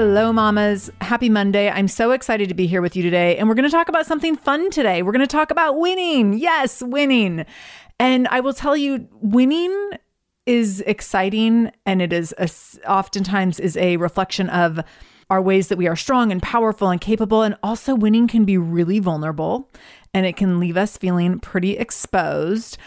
Hello, mamas. Happy Monday. I'm so excited to be here with you today. And we're going to talk about something fun today. We're going to talk about winning. Yes, winning. And I will tell you, winning is exciting and it is a, oftentimes is a reflection of our ways that we are strong and powerful and capable and also winning can be really vulnerable and it can leave us feeling pretty exposed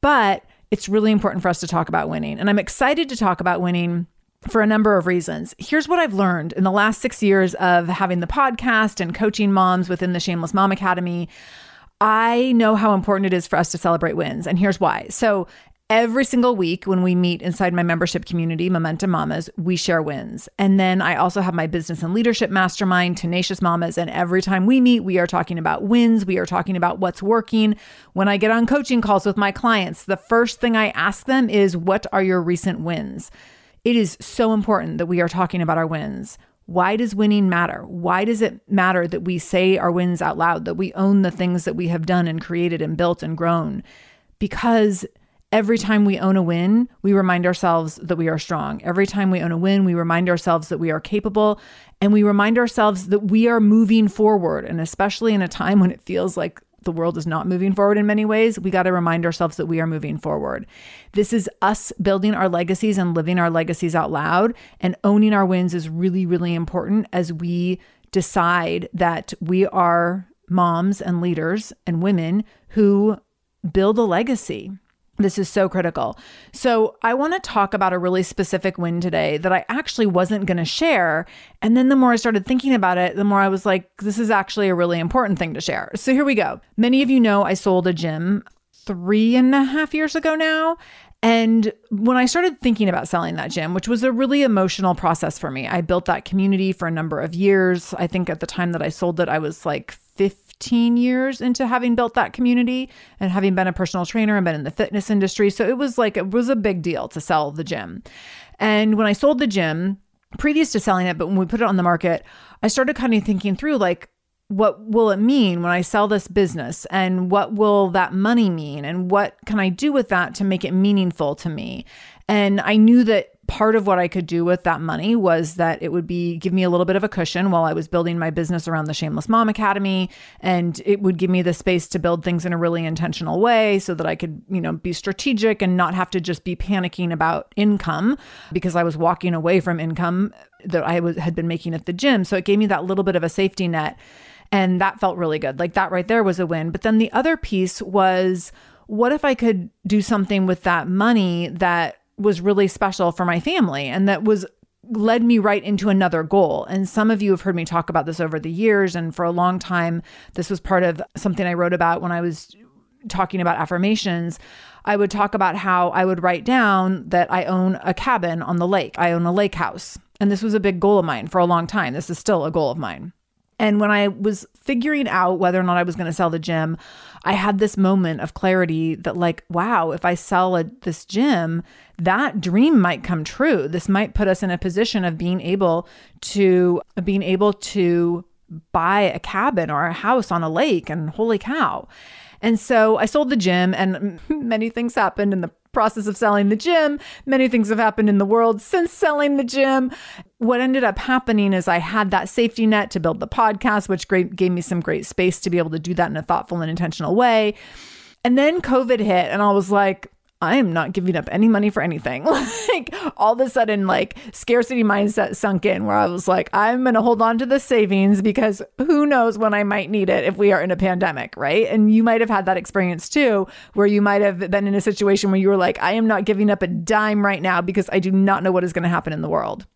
but it's really important for us to talk about winning and i'm excited to talk about winning for a number of reasons. Here's what I've learned in the last six years of having the podcast and coaching moms within the Shameless Mom Academy. I know how important it is for us to celebrate wins. And here's why. So, every single week when we meet inside my membership community, Momentum Mamas, we share wins. And then I also have my business and leadership mastermind, Tenacious Mamas. And every time we meet, we are talking about wins. We are talking about what's working. When I get on coaching calls with my clients, the first thing I ask them is, What are your recent wins? It is so important that we are talking about our wins. Why does winning matter? Why does it matter that we say our wins out loud, that we own the things that we have done and created and built and grown? Because every time we own a win, we remind ourselves that we are strong. Every time we own a win, we remind ourselves that we are capable and we remind ourselves that we are moving forward. And especially in a time when it feels like the world is not moving forward in many ways, we got to remind ourselves that we are moving forward. This is us building our legacies and living our legacies out loud. And owning our wins is really, really important as we decide that we are moms and leaders and women who build a legacy. This is so critical. So, I want to talk about a really specific win today that I actually wasn't going to share. And then the more I started thinking about it, the more I was like, this is actually a really important thing to share. So, here we go. Many of you know I sold a gym three and a half years ago now. And when I started thinking about selling that gym, which was a really emotional process for me, I built that community for a number of years. I think at the time that I sold it, I was like 50 15 years into having built that community and having been a personal trainer and been in the fitness industry. So it was like, it was a big deal to sell the gym. And when I sold the gym, previous to selling it, but when we put it on the market, I started kind of thinking through like, what will it mean when I sell this business? And what will that money mean? And what can I do with that to make it meaningful to me? And I knew that part of what I could do with that money was that it would be give me a little bit of a cushion while I was building my business around the Shameless Mom Academy and it would give me the space to build things in a really intentional way so that I could, you know, be strategic and not have to just be panicking about income because I was walking away from income that I was had been making at the gym. So it gave me that little bit of a safety net and that felt really good. Like that right there was a win. But then the other piece was what if I could do something with that money that was really special for my family and that was led me right into another goal. And some of you have heard me talk about this over the years. And for a long time, this was part of something I wrote about when I was talking about affirmations. I would talk about how I would write down that I own a cabin on the lake, I own a lake house. And this was a big goal of mine for a long time. This is still a goal of mine. And when I was figuring out whether or not I was going to sell the gym, I had this moment of clarity that, like, wow, if I sell a, this gym, that dream might come true. This might put us in a position of being able to being able to buy a cabin or a house on a lake. And holy cow! And so I sold the gym, and many things happened in the process of selling the gym. Many things have happened in the world since selling the gym. What ended up happening is I had that safety net to build the podcast, which great, gave me some great space to be able to do that in a thoughtful and intentional way. And then COVID hit, and I was like, I am not giving up any money for anything. like all of a sudden, like scarcity mindset sunk in where I was like, I'm going to hold on to the savings because who knows when I might need it if we are in a pandemic, right? And you might have had that experience too, where you might have been in a situation where you were like, I am not giving up a dime right now because I do not know what is going to happen in the world.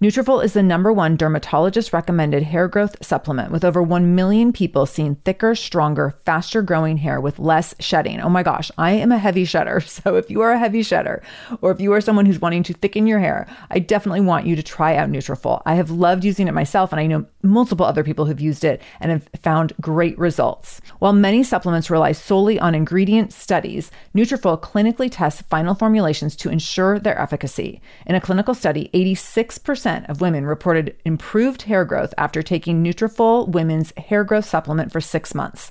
Nutrafol is the number one dermatologist recommended hair growth supplement with over 1 million people seeing thicker, stronger, faster growing hair with less shedding. Oh my gosh, I am a heavy shedder. So if you are a heavy shedder or if you are someone who's wanting to thicken your hair, I definitely want you to try out Nutrafol. I have loved using it myself and I know multiple other people who've used it and have found great results. While many supplements rely solely on ingredient studies, Nutrafol clinically tests final formulations to ensure their efficacy. In a clinical study, 86% of women reported improved hair growth after taking Nutrafol Women's Hair Growth Supplement for 6 months.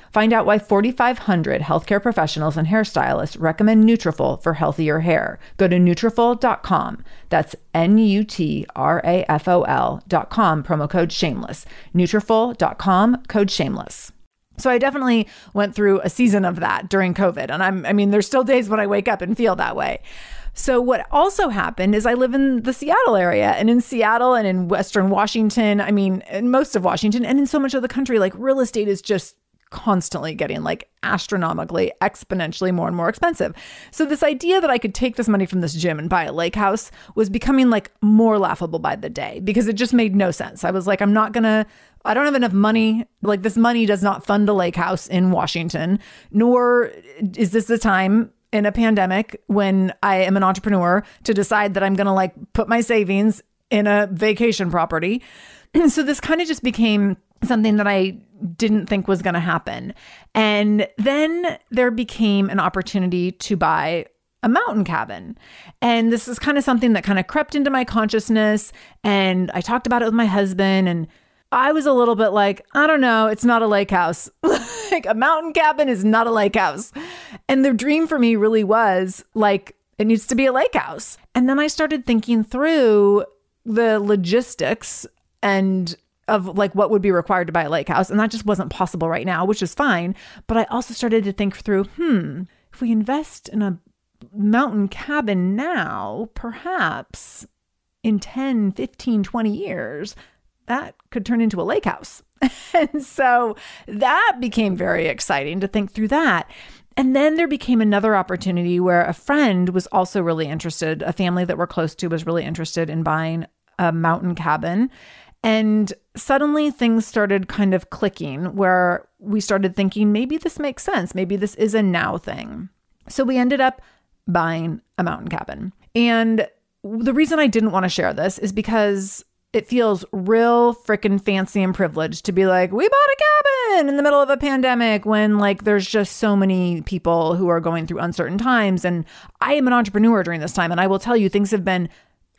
Find out why 4,500 healthcare professionals and hairstylists recommend Nutrafol for healthier hair. Go to Nutrafol.com. That's N-U-T-R-A-F-O-L.com, promo code SHAMELESS. Nutrafol.com, code SHAMELESS. So I definitely went through a season of that during COVID. And I'm, I mean, there's still days when I wake up and feel that way. So, what also happened is I live in the Seattle area, and in Seattle and in Western Washington, I mean, in most of Washington and in so much of the country, like real estate is just constantly getting like astronomically, exponentially more and more expensive. So, this idea that I could take this money from this gym and buy a lake house was becoming like more laughable by the day because it just made no sense. I was like, I'm not gonna, I don't have enough money. Like, this money does not fund a lake house in Washington, nor is this the time in a pandemic when I am an entrepreneur to decide that I'm to like put my savings in a vacation property. so this kind of just became something that I didn't think was going to happen. And then there became an opportunity to buy a mountain cabin. And this is kind of something that kind of crept into my consciousness. And I talked about it with my husband, and I was a little bit like, I don't know, it's not a lake house. like a mountain cabin is not a lake house. And the dream for me really was like, it needs to be a lake house. And then I started thinking through the logistics and of like what would be required to buy a lake house. And that just wasn't possible right now, which is fine. But I also started to think through, hmm, if we invest in a mountain cabin now, perhaps in 10, 15, 20 years, that could turn into a lake house. and so that became very exciting to think through that. And then there became another opportunity where a friend was also really interested, a family that we're close to was really interested in buying a mountain cabin. And suddenly things started kind of clicking where we started thinking maybe this makes sense. Maybe this is a now thing. So we ended up buying a mountain cabin. And the reason I didn't want to share this is because it feels real freaking fancy and privileged to be like, we bought a cabin in the middle of a pandemic when like there's just so many people who are going through uncertain times. And I am an entrepreneur during this time. And I will tell you, things have been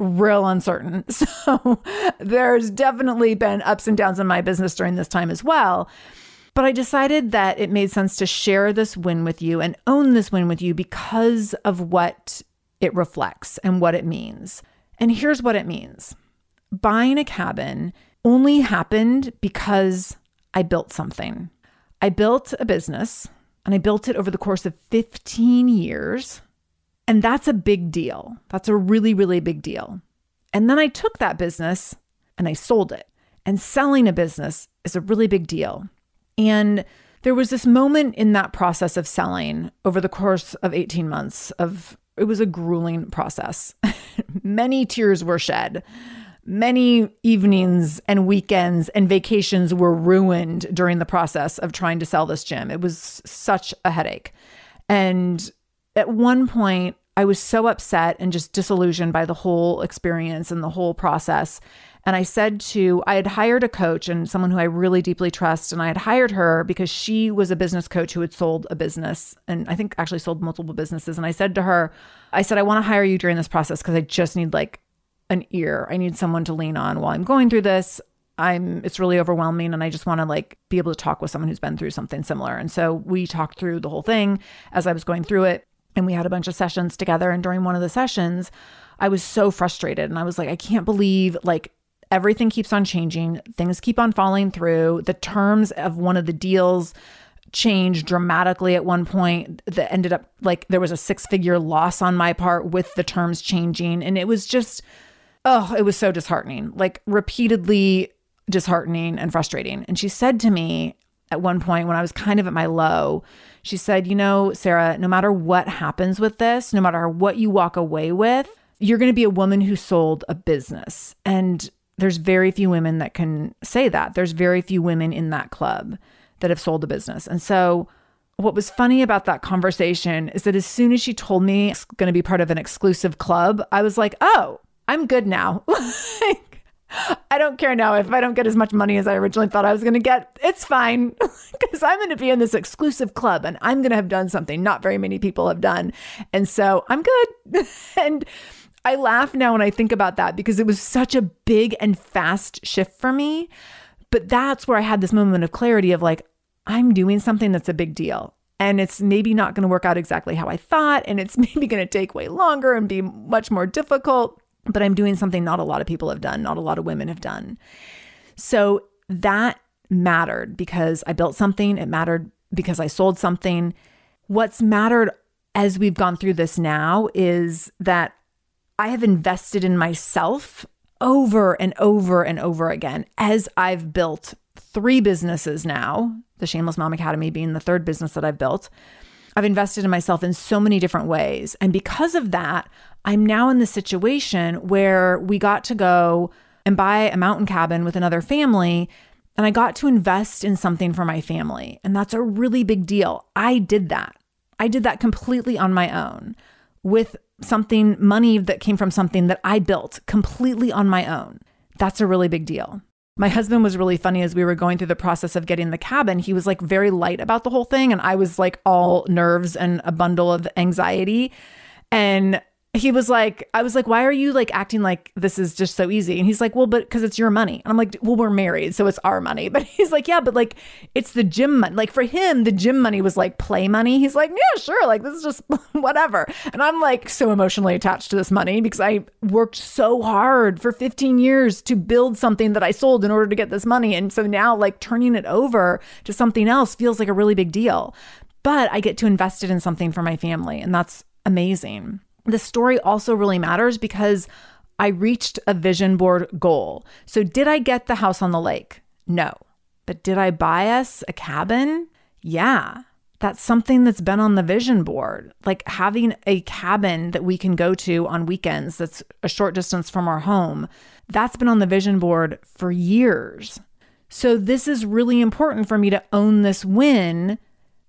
real uncertain. So there's definitely been ups and downs in my business during this time as well. But I decided that it made sense to share this win with you and own this win with you because of what it reflects and what it means. And here's what it means buying a cabin only happened because I built something. I built a business and I built it over the course of 15 years. And that's a big deal. That's a really, really big deal. And then I took that business and I sold it. And selling a business is a really big deal. And there was this moment in that process of selling over the course of 18 months of it was a grueling process. Many tears were shed many evenings and weekends and vacations were ruined during the process of trying to sell this gym. It was such a headache. And at one point, I was so upset and just disillusioned by the whole experience and the whole process. And I said to, I had hired a coach and someone who I really deeply trust. And I had hired her because she was a business coach who had sold a business and I think actually sold multiple businesses. And I said to her, I said, I want to hire you during this process because I just need like an ear. I need someone to lean on while I'm going through this. I'm it's really overwhelming and I just want to like be able to talk with someone who's been through something similar. And so we talked through the whole thing as I was going through it and we had a bunch of sessions together and during one of the sessions I was so frustrated and I was like I can't believe like everything keeps on changing, things keep on falling through. The terms of one of the deals changed dramatically at one point that ended up like there was a six figure loss on my part with the terms changing and it was just oh, it was so disheartening, like repeatedly disheartening and frustrating. And she said to me at one point when I was kind of at my low, she said, You know, Sarah, no matter what happens with this, no matter what you walk away with, you're going to be a woman who sold a business. And there's very few women that can say that. There's very few women in that club that have sold a business. And so, what was funny about that conversation is that as soon as she told me it's going to be part of an exclusive club, I was like, oh, I'm good now. I don't care now if I don't get as much money as I originally thought I was going to get. It's fine because I'm going to be in this exclusive club and I'm going to have done something not very many people have done. And so I'm good. and I laugh now when I think about that because it was such a big and fast shift for me. But that's where I had this moment of clarity of like, I'm doing something that's a big deal. And it's maybe not going to work out exactly how I thought. And it's maybe going to take way longer and be much more difficult but I'm doing something not a lot of people have done, not a lot of women have done. So that mattered because I built something, it mattered because I sold something. What's mattered as we've gone through this now is that I have invested in myself over and over and over again as I've built three businesses now, the Shameless Mom Academy being the third business that I've built. I've invested in myself in so many different ways. And because of that, I'm now in the situation where we got to go and buy a mountain cabin with another family. And I got to invest in something for my family. And that's a really big deal. I did that. I did that completely on my own with something, money that came from something that I built completely on my own. That's a really big deal. My husband was really funny as we were going through the process of getting the cabin. He was like very light about the whole thing. And I was like all nerves and a bundle of anxiety. And he was like, I was like, why are you like acting like this is just so easy? And he's like, well, but because it's your money. And I'm like, well, we're married, so it's our money. But he's like, yeah, but like it's the gym money. Like for him, the gym money was like play money. He's like, yeah, sure. Like this is just whatever. And I'm like so emotionally attached to this money because I worked so hard for 15 years to build something that I sold in order to get this money. And so now like turning it over to something else feels like a really big deal. But I get to invest it in something for my family. And that's amazing. The story also really matters because I reached a vision board goal. So, did I get the house on the lake? No. But did I buy us a cabin? Yeah. That's something that's been on the vision board. Like having a cabin that we can go to on weekends that's a short distance from our home. That's been on the vision board for years. So, this is really important for me to own this win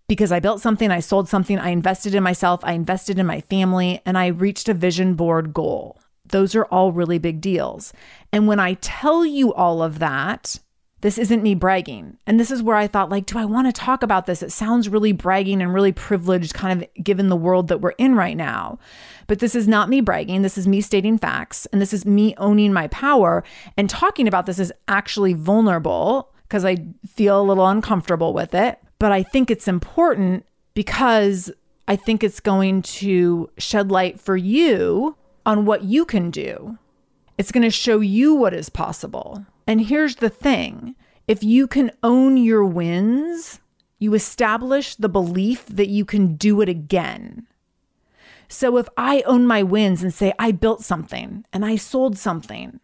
because I built something, I sold something, I invested in myself, I invested in my family, and I reached a vision board goal. Those are all really big deals. And when I tell you all of that, this isn't me bragging. And this is where I thought, like, do I want to talk about this? It sounds really bragging and really privileged, kind of given the world that we're in right now. But this is not me bragging. This is me stating facts. And this is me owning my power. And talking about this is actually vulnerable because I feel a little uncomfortable with it. But I think it's important because I think it's going to shed light for you on what you can do. It's going to show you what is possible. And here's the thing if you can own your wins, you establish the belief that you can do it again. So if I own my wins and say, I built something and I sold something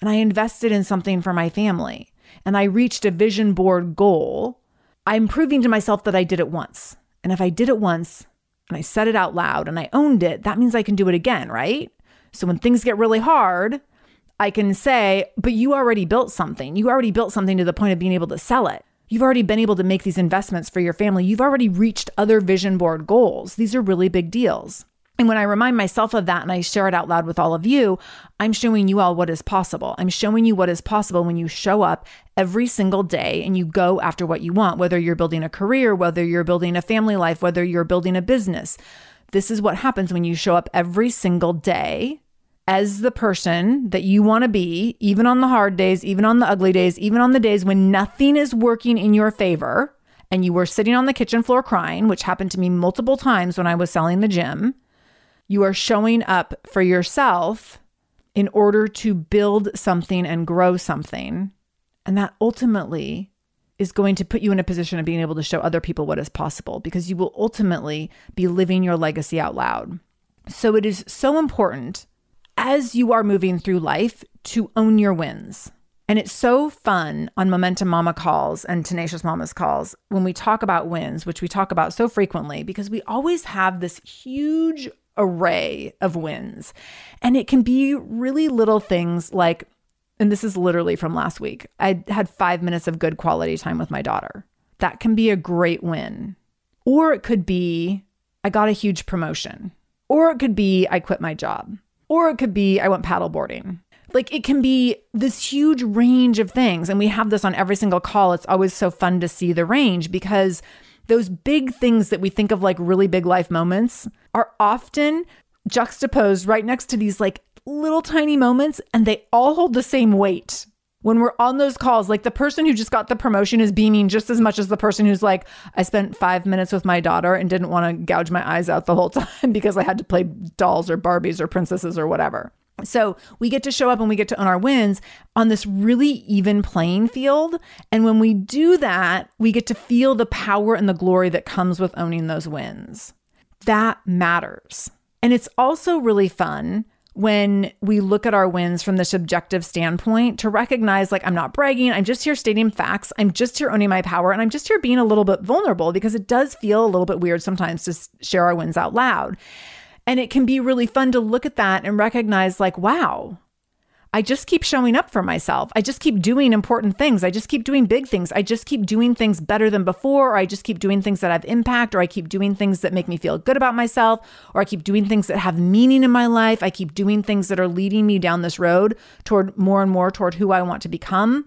and I invested in something for my family and I reached a vision board goal, I'm proving to myself that I did it once. And if I did it once and I said it out loud and I owned it, that means I can do it again, right? So when things get really hard, I can say, but you already built something. You already built something to the point of being able to sell it. You've already been able to make these investments for your family. You've already reached other vision board goals. These are really big deals. And when I remind myself of that and I share it out loud with all of you, I'm showing you all what is possible. I'm showing you what is possible when you show up every single day and you go after what you want, whether you're building a career, whether you're building a family life, whether you're building a business. This is what happens when you show up every single day as the person that you want to be, even on the hard days, even on the ugly days, even on the days when nothing is working in your favor and you were sitting on the kitchen floor crying, which happened to me multiple times when I was selling the gym you are showing up for yourself in order to build something and grow something. And that ultimately is going to put you in a position of being able to show other people what is possible because you will ultimately be living your legacy out loud. So it is so important as you are moving through life to own your wins. And it's so fun on Momentum Mama calls and Tenacious Mamas calls when we talk about wins, which we talk about so frequently because we always have this huge array of wins. And it can be really little things like, and this is literally from last week, I had five minutes of good quality time with my daughter. That can be a great win. Or it could be, I got a huge promotion. Or it could be, I quit my job. Or it could be, I went paddleboarding. Like it can be this huge range of things. And we have this on every single call. It's always so fun to see the range because those big things that we think of like really big life moments are often juxtaposed right next to these like little tiny moments and they all hold the same weight. When we're on those calls, like the person who just got the promotion is beaming just as much as the person who's like, I spent five minutes with my daughter and didn't want to gouge my eyes out the whole time because I had to play dolls or Barbies or princesses or whatever. So we get to show up and we get to own our wins on this really even playing field. And when we do that, we get to feel the power and the glory that comes with owning those wins. That matters. And it's also really fun when we look at our wins from this objective standpoint to recognize like I'm not bragging, I'm just here stating facts, I'm just here owning my power, and I'm just here being a little bit vulnerable because it does feel a little bit weird sometimes to share our wins out loud. And it can be really fun to look at that and recognize, like, wow, I just keep showing up for myself. I just keep doing important things. I just keep doing big things. I just keep doing things better than before, or I just keep doing things that have impact, or I keep doing things that make me feel good about myself, or I keep doing things that have meaning in my life. I keep doing things that are leading me down this road toward more and more toward who I want to become.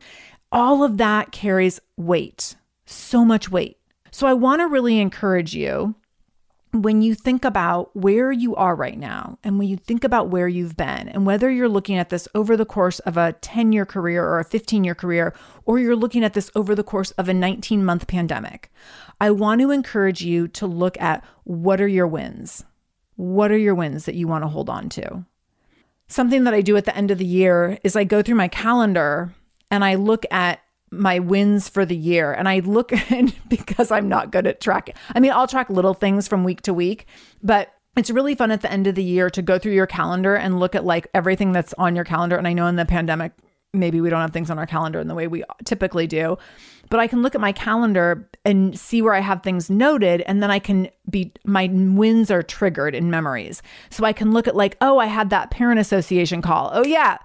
All of that carries weight, so much weight. So I want to really encourage you when you think about where you are right now and when you think about where you've been and whether you're looking at this over the course of a 10 year career or a 15 year career or you're looking at this over the course of a 19 month pandemic, I want to encourage you to look at what are your wins? What are your wins that you want to hold on to? Something that I do at the end of the year is I go through my calendar and I look at my wins for the year. And I look and because I'm not good at tracking. I mean, I'll track little things from week to week, but it's really fun at the end of the year to go through your calendar and look at like everything that's on your calendar. And I know in the pandemic, maybe we don't have things on our calendar in the way we typically do, but I can look at my calendar and see where I have things noted. And then I can be, my wins are triggered in memories. So I can look at like, oh, I had that parent association call. Oh, yeah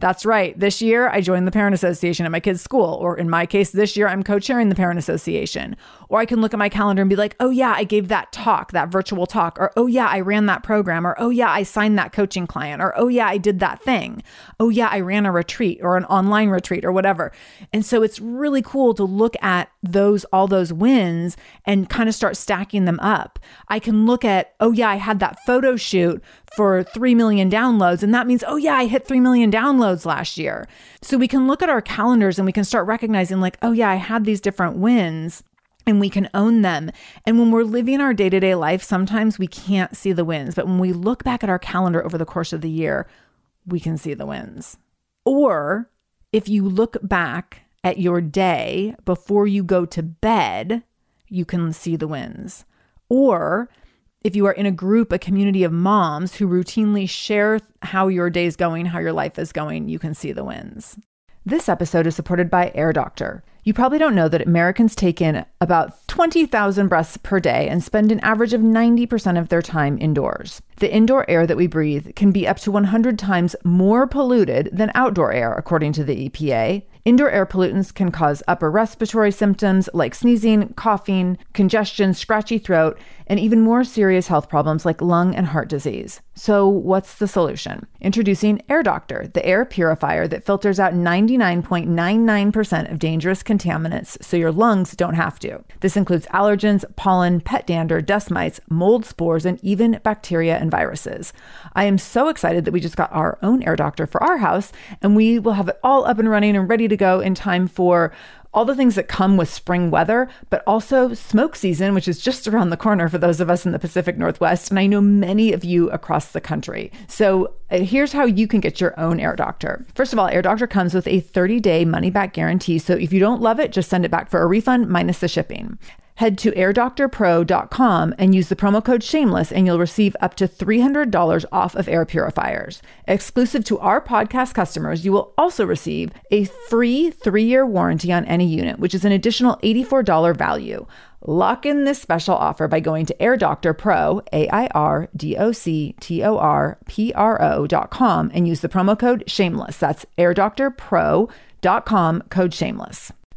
that's right. This year, I joined the parent association at my kid's school. Or in my case, this year, I'm co chairing the parent association. Or I can look at my calendar and be like, oh, yeah, I gave that talk, that virtual talk. Or, oh, yeah, I ran that program. Or, oh, yeah, I signed that coaching client. Or, oh, yeah, I did that thing. Oh, yeah, I ran a retreat or an online retreat or whatever. And so it's really cool to look at those, all those wins and kind of start stacking them up. I can look at, oh, yeah, I had that photo shoot for 3 million downloads. And that means, oh, yeah, I hit 3 million downloads last year. So we can look at our calendars and we can start recognizing, like, oh, yeah, I had these different wins and we can own them. And when we're living our day to day life, sometimes we can't see the wins. But when we look back at our calendar over the course of the year, we can see the wins. Or if you look back at your day before you go to bed, you can see the wins. Or if you are in a group, a community of moms who routinely share how your day is going, how your life is going, you can see the wins. This episode is supported by Air Doctor. You probably don't know that Americans take in about 20,000 breaths per day and spend an average of 90% of their time indoors. The indoor air that we breathe can be up to 100 times more polluted than outdoor air, according to the EPA. Indoor air pollutants can cause upper respiratory symptoms like sneezing, coughing, congestion, scratchy throat, and even more serious health problems like lung and heart disease. So, what's the solution? Introducing Air Doctor, the air purifier that filters out 99.99% of dangerous contaminants so your lungs don't have to. This includes allergens, pollen, pet dander, dust mites, mold spores, and even bacteria and viruses. I am so excited that we just got our own Air Doctor for our house, and we will have it all up and running and ready to go in time for all the things that come with spring weather, but also smoke season, which is just around the corner for those of us in the Pacific Northwest. And I know many of you across the country. So uh, here's how you can get your own Air Doctor. First of all, Air Doctor comes with a 30 day money back guarantee. So if you don't love it, just send it back for a refund minus the shipping. Head to airdoctorpro.com and use the promo code shameless and you'll receive up to $300 off of air purifiers. Exclusive to our podcast customers, you will also receive a free 3-year warranty on any unit, which is an additional $84 value. Lock in this special offer by going to Air Doctor Pro, A I R D O C T O R P R O.com and use the promo code shameless. That's airdoctorpro.com, code shameless.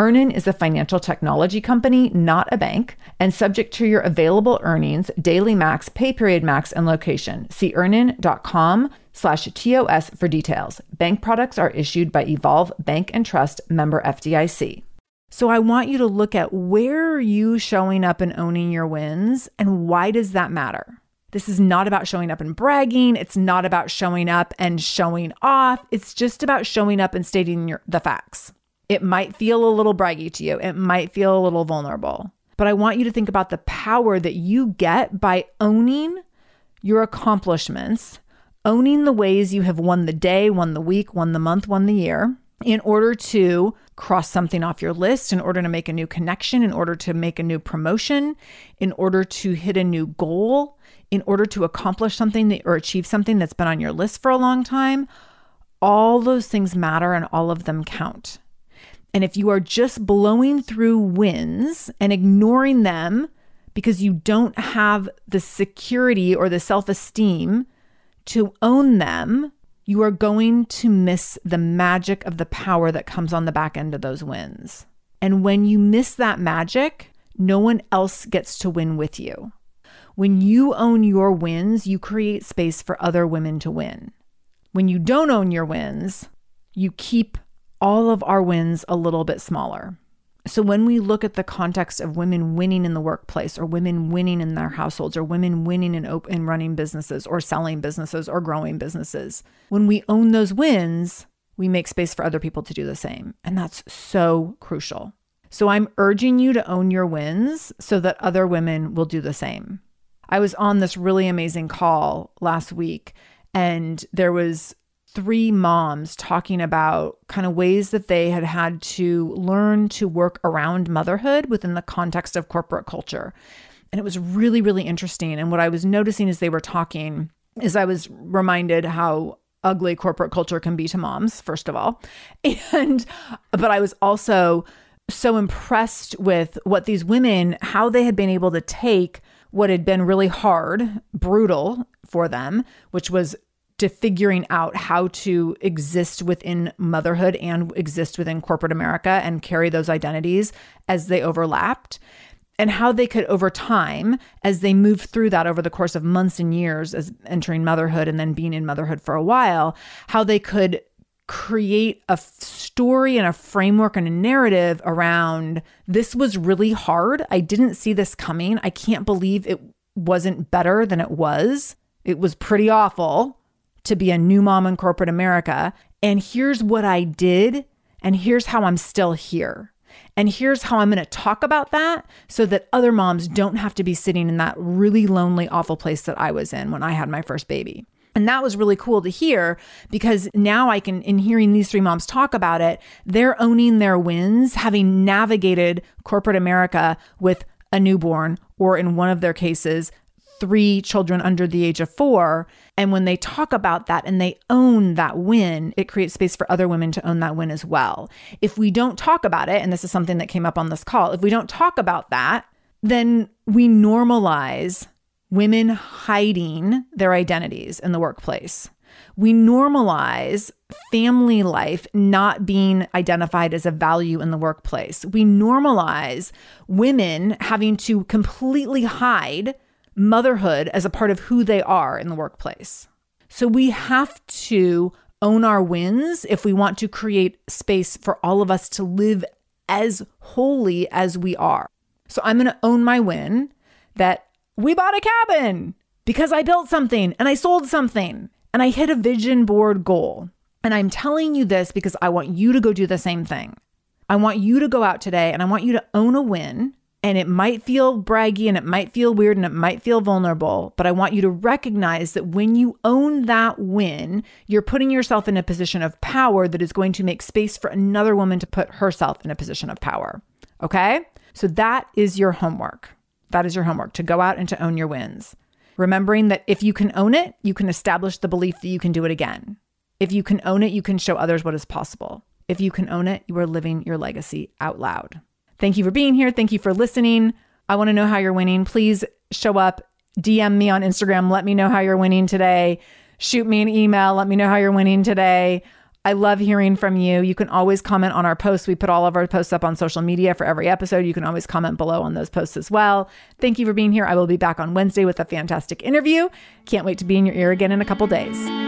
Earnin is a financial technology company, not a bank, and subject to your available earnings, daily max, pay period max, and location. See earnin.com slash TOS for details. Bank products are issued by Evolve Bank and Trust member FDIC. So I want you to look at where are you showing up and owning your wins and why does that matter? This is not about showing up and bragging. It's not about showing up and showing off. It's just about showing up and stating your, the facts. It might feel a little braggy to you. It might feel a little vulnerable. But I want you to think about the power that you get by owning your accomplishments, owning the ways you have won the day, won the week, won the month, won the year, in order to cross something off your list, in order to make a new connection, in order to make a new promotion, in order to hit a new goal, in order to accomplish something that, or achieve something that's been on your list for a long time. All those things matter and all of them count. And if you are just blowing through wins and ignoring them because you don't have the security or the self esteem to own them, you are going to miss the magic of the power that comes on the back end of those wins. And when you miss that magic, no one else gets to win with you. When you own your wins, you create space for other women to win. When you don't own your wins, you keep all of our wins a little bit smaller. So when we look at the context of women winning in the workplace or women winning in their households or women winning in, op- in running businesses or selling businesses or growing businesses, when we own those wins, we make space for other people to do the same. And that's so crucial. So I'm urging you to own your wins so that other women will do the same. I was on this really amazing call last week and there was three moms talking about kind of ways that they had had to learn to work around motherhood within the context of corporate culture. And it was really, really interesting. And what I was noticing as they were talking is I was reminded how ugly corporate culture can be to moms, first of all. And, but I was also so impressed with what these women, how they had been able to take what had been really hard, brutal for them, which was to figuring out how to exist within motherhood and exist within corporate America and carry those identities as they overlapped and how they could over time as they moved through that over the course of months and years as entering motherhood and then being in motherhood for a while how they could create a story and a framework and a narrative around this was really hard. I didn't see this coming. I can't believe it wasn't better than it was. It was pretty awful to be a new mom in corporate America. And here's what I did. And here's how I'm still here. And here's how I'm going to talk about that so that other moms don't have to be sitting in that really lonely, awful place that I was in when I had my first baby. And that was really cool to hear because now I can, in hearing these three moms talk about it, they're owning their wins, having navigated corporate America with a newborn, or in one of their cases, three children under the age of four. And when they talk about that and they own that win, it creates space for other women to own that win as well. If we don't talk about it, and this is something that came up on this call, if we don't talk about that, then we normalize women hiding their identities in the workplace. We normalize family life not being identified as a value in the workplace. We normalize women having to completely hide motherhood as a part of who they are in the workplace. So we have to own our wins if we want to create space for all of us to live as wholly as we are. So I'm going to own my win that we bought a cabin because I built something and I sold something and I hit a vision board goal. And I'm telling you this because I want you to go do the same thing. I want you to go out today and I want you to own a win. And it might feel braggy and it might feel weird and it might feel vulnerable, but I want you to recognize that when you own that win, you're putting yourself in a position of power that is going to make space for another woman to put herself in a position of power. Okay? So that is your homework. That is your homework to go out and to own your wins. Remembering that if you can own it, you can establish the belief that you can do it again. If you can own it, you can show others what is possible. If you can own it, you are living your legacy out loud. Thank you for being here. Thank you for listening. I want to know how you're winning. Please show up, DM me on Instagram. Let me know how you're winning today. Shoot me an email. Let me know how you're winning today. I love hearing from you. You can always comment on our posts. We put all of our posts up on social media for every episode. You can always comment below on those posts as well. Thank you for being here. I will be back on Wednesday with a fantastic interview. Can't wait to be in your ear again in a couple days.